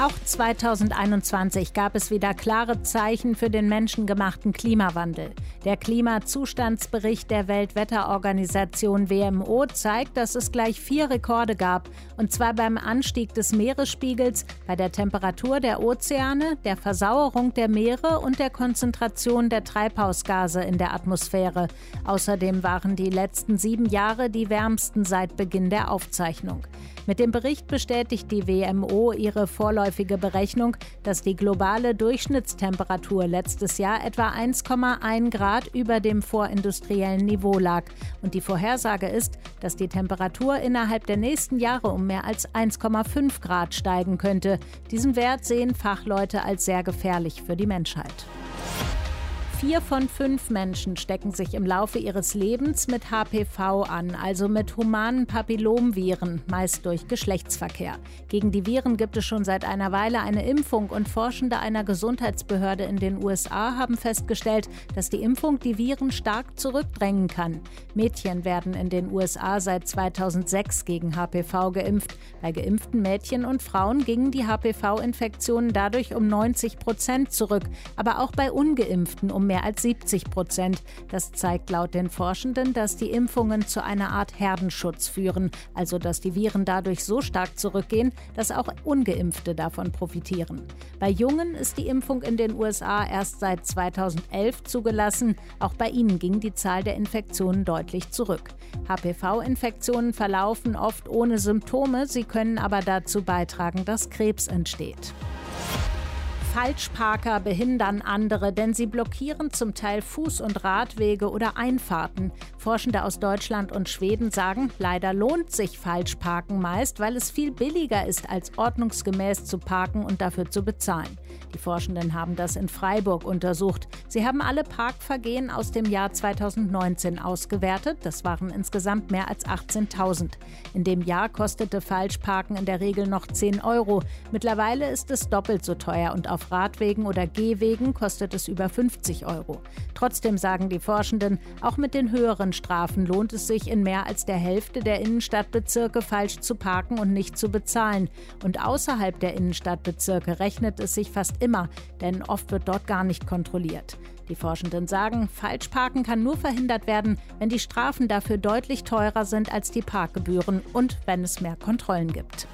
Auch 2021 gab es wieder klare Zeichen für den menschengemachten Klimawandel. Der Klimazustandsbericht der Weltwetterorganisation WMO zeigt, dass es gleich vier Rekorde gab, und zwar beim Anstieg des Meeresspiegels, bei der Temperatur der Ozeane, der Versauerung der Meere und der Konzentration der Treibhausgase in der Atmosphäre. Außerdem waren die letzten sieben Jahre die wärmsten seit Beginn der Aufzeichnung. Mit dem Bericht bestätigt die WMO ihre vorläufige Berechnung, dass die globale Durchschnittstemperatur letztes Jahr etwa 1,1 Grad über dem vorindustriellen Niveau lag. Und die Vorhersage ist, dass die Temperatur innerhalb der nächsten Jahre um mehr als 1,5 Grad steigen könnte. Diesen Wert sehen Fachleute als sehr gefährlich für die Menschheit. Vier von fünf Menschen stecken sich im Laufe ihres Lebens mit HPV an, also mit humanen Papillomviren, meist durch Geschlechtsverkehr. Gegen die Viren gibt es schon seit einer Weile eine Impfung und Forschende einer Gesundheitsbehörde in den USA haben festgestellt, dass die Impfung die Viren stark zurückdrängen kann. Mädchen werden in den USA seit 2006 gegen HPV geimpft. Bei geimpften Mädchen und Frauen gingen die HPV-Infektionen dadurch um 90 Prozent zurück, aber auch bei ungeimpften um mehr als 70 Prozent. Das zeigt laut den Forschenden, dass die Impfungen zu einer Art Herdenschutz führen, also dass die Viren dadurch so stark zurückgehen, dass auch ungeimpfte davon profitieren. Bei Jungen ist die Impfung in den USA erst seit 2011 zugelassen. Auch bei ihnen ging die Zahl der Infektionen deutlich zurück. HPV-Infektionen verlaufen oft ohne Symptome, sie können aber dazu beitragen, dass Krebs entsteht. Falschparker behindern andere, denn sie blockieren zum Teil Fuß- und Radwege oder Einfahrten. Forschende aus Deutschland und Schweden sagen, leider lohnt sich Falschparken meist, weil es viel billiger ist, als ordnungsgemäß zu parken und dafür zu bezahlen. Die Forschenden haben das in Freiburg untersucht. Sie haben alle Parkvergehen aus dem Jahr 2019 ausgewertet. Das waren insgesamt mehr als 18.000. In dem Jahr kostete Falschparken in der Regel noch 10 Euro. Mittlerweile ist es doppelt so teuer und auf Radwegen oder Gehwegen kostet es über 50 Euro. Trotzdem sagen die Forschenden, auch mit den höheren Strafen lohnt es sich in mehr als der Hälfte der Innenstadtbezirke falsch zu parken und nicht zu bezahlen. Und außerhalb der Innenstadtbezirke rechnet es sich fast immer, denn oft wird dort gar nicht kontrolliert. Die Forschenden sagen, Falschparken kann nur verhindert werden, wenn die Strafen dafür deutlich teurer sind als die Parkgebühren und wenn es mehr Kontrollen gibt.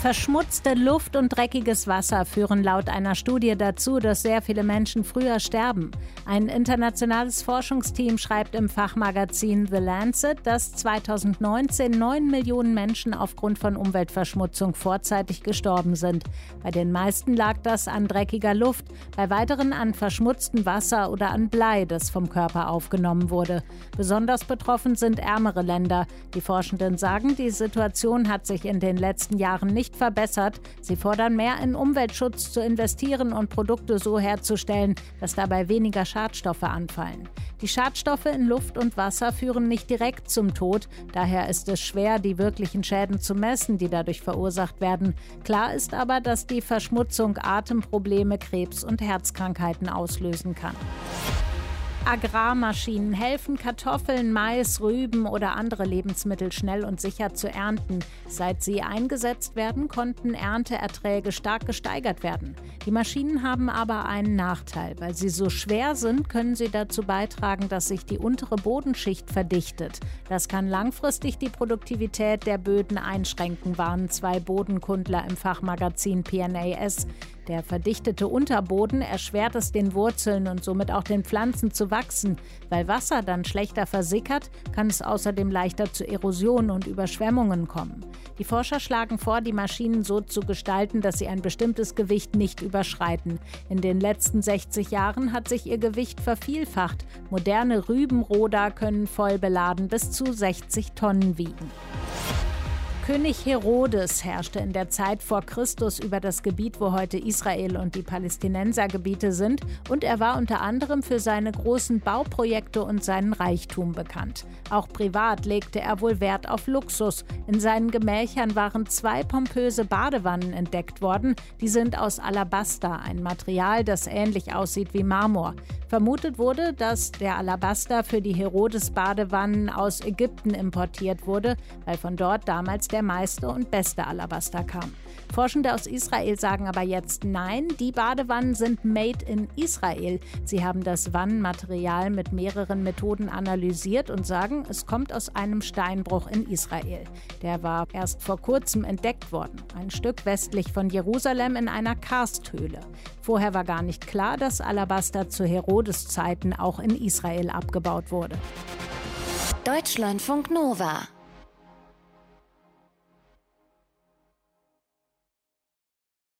Verschmutzte Luft und dreckiges Wasser führen laut einer Studie dazu, dass sehr viele Menschen früher sterben. Ein internationales Forschungsteam schreibt im Fachmagazin The Lancet, dass 2019 neun Millionen Menschen aufgrund von Umweltverschmutzung vorzeitig gestorben sind. Bei den meisten lag das an dreckiger Luft, bei weiteren an verschmutztem Wasser oder an Blei, das vom Körper aufgenommen wurde. Besonders betroffen sind ärmere Länder. Die Forschenden sagen, die Situation hat sich in den letzten Jahren nicht verbessert. Sie fordern mehr in Umweltschutz zu investieren und Produkte so herzustellen, dass dabei weniger Schadstoffe anfallen. Die Schadstoffe in Luft und Wasser führen nicht direkt zum Tod, daher ist es schwer, die wirklichen Schäden zu messen, die dadurch verursacht werden. Klar ist aber, dass die Verschmutzung Atemprobleme, Krebs und Herzkrankheiten auslösen kann. Agrarmaschinen helfen, Kartoffeln, Mais, Rüben oder andere Lebensmittel schnell und sicher zu ernten. Seit sie eingesetzt werden, konnten Ernteerträge stark gesteigert werden. Die Maschinen haben aber einen Nachteil. Weil sie so schwer sind, können sie dazu beitragen, dass sich die untere Bodenschicht verdichtet. Das kann langfristig die Produktivität der Böden einschränken, warnen zwei Bodenkundler im Fachmagazin PNAS. Der verdichtete Unterboden erschwert es den Wurzeln und somit auch den Pflanzen zu wachsen. Weil Wasser dann schlechter versickert, kann es außerdem leichter zu Erosion und Überschwemmungen kommen. Die Forscher schlagen vor, die Maschinen so zu gestalten, dass sie ein bestimmtes Gewicht nicht überschreiten. In den letzten 60 Jahren hat sich ihr Gewicht vervielfacht. Moderne Rübenroder können voll beladen bis zu 60 Tonnen wiegen. König Herodes herrschte in der Zeit vor Christus über das Gebiet, wo heute Israel und die Palästinensergebiete sind, und er war unter anderem für seine großen Bauprojekte und seinen Reichtum bekannt. Auch privat legte er wohl Wert auf Luxus. In seinen Gemächern waren zwei pompöse Badewannen entdeckt worden, die sind aus Alabaster, ein Material, das ähnlich aussieht wie Marmor. Vermutet wurde, dass der Alabaster für die Herodes-Badewannen aus Ägypten importiert wurde, weil von dort damals der meiste und beste Alabaster kam. Forschende aus Israel sagen aber jetzt nein, die Badewannen sind made in Israel. Sie haben das Wannenmaterial mit mehreren Methoden analysiert und sagen, es kommt aus einem Steinbruch in Israel. Der war erst vor kurzem entdeckt worden, ein Stück westlich von Jerusalem in einer Karsthöhle. Vorher war gar nicht klar, dass Alabaster zu Herodes Zeiten auch in Israel abgebaut wurde. Deutschlandfunk Nova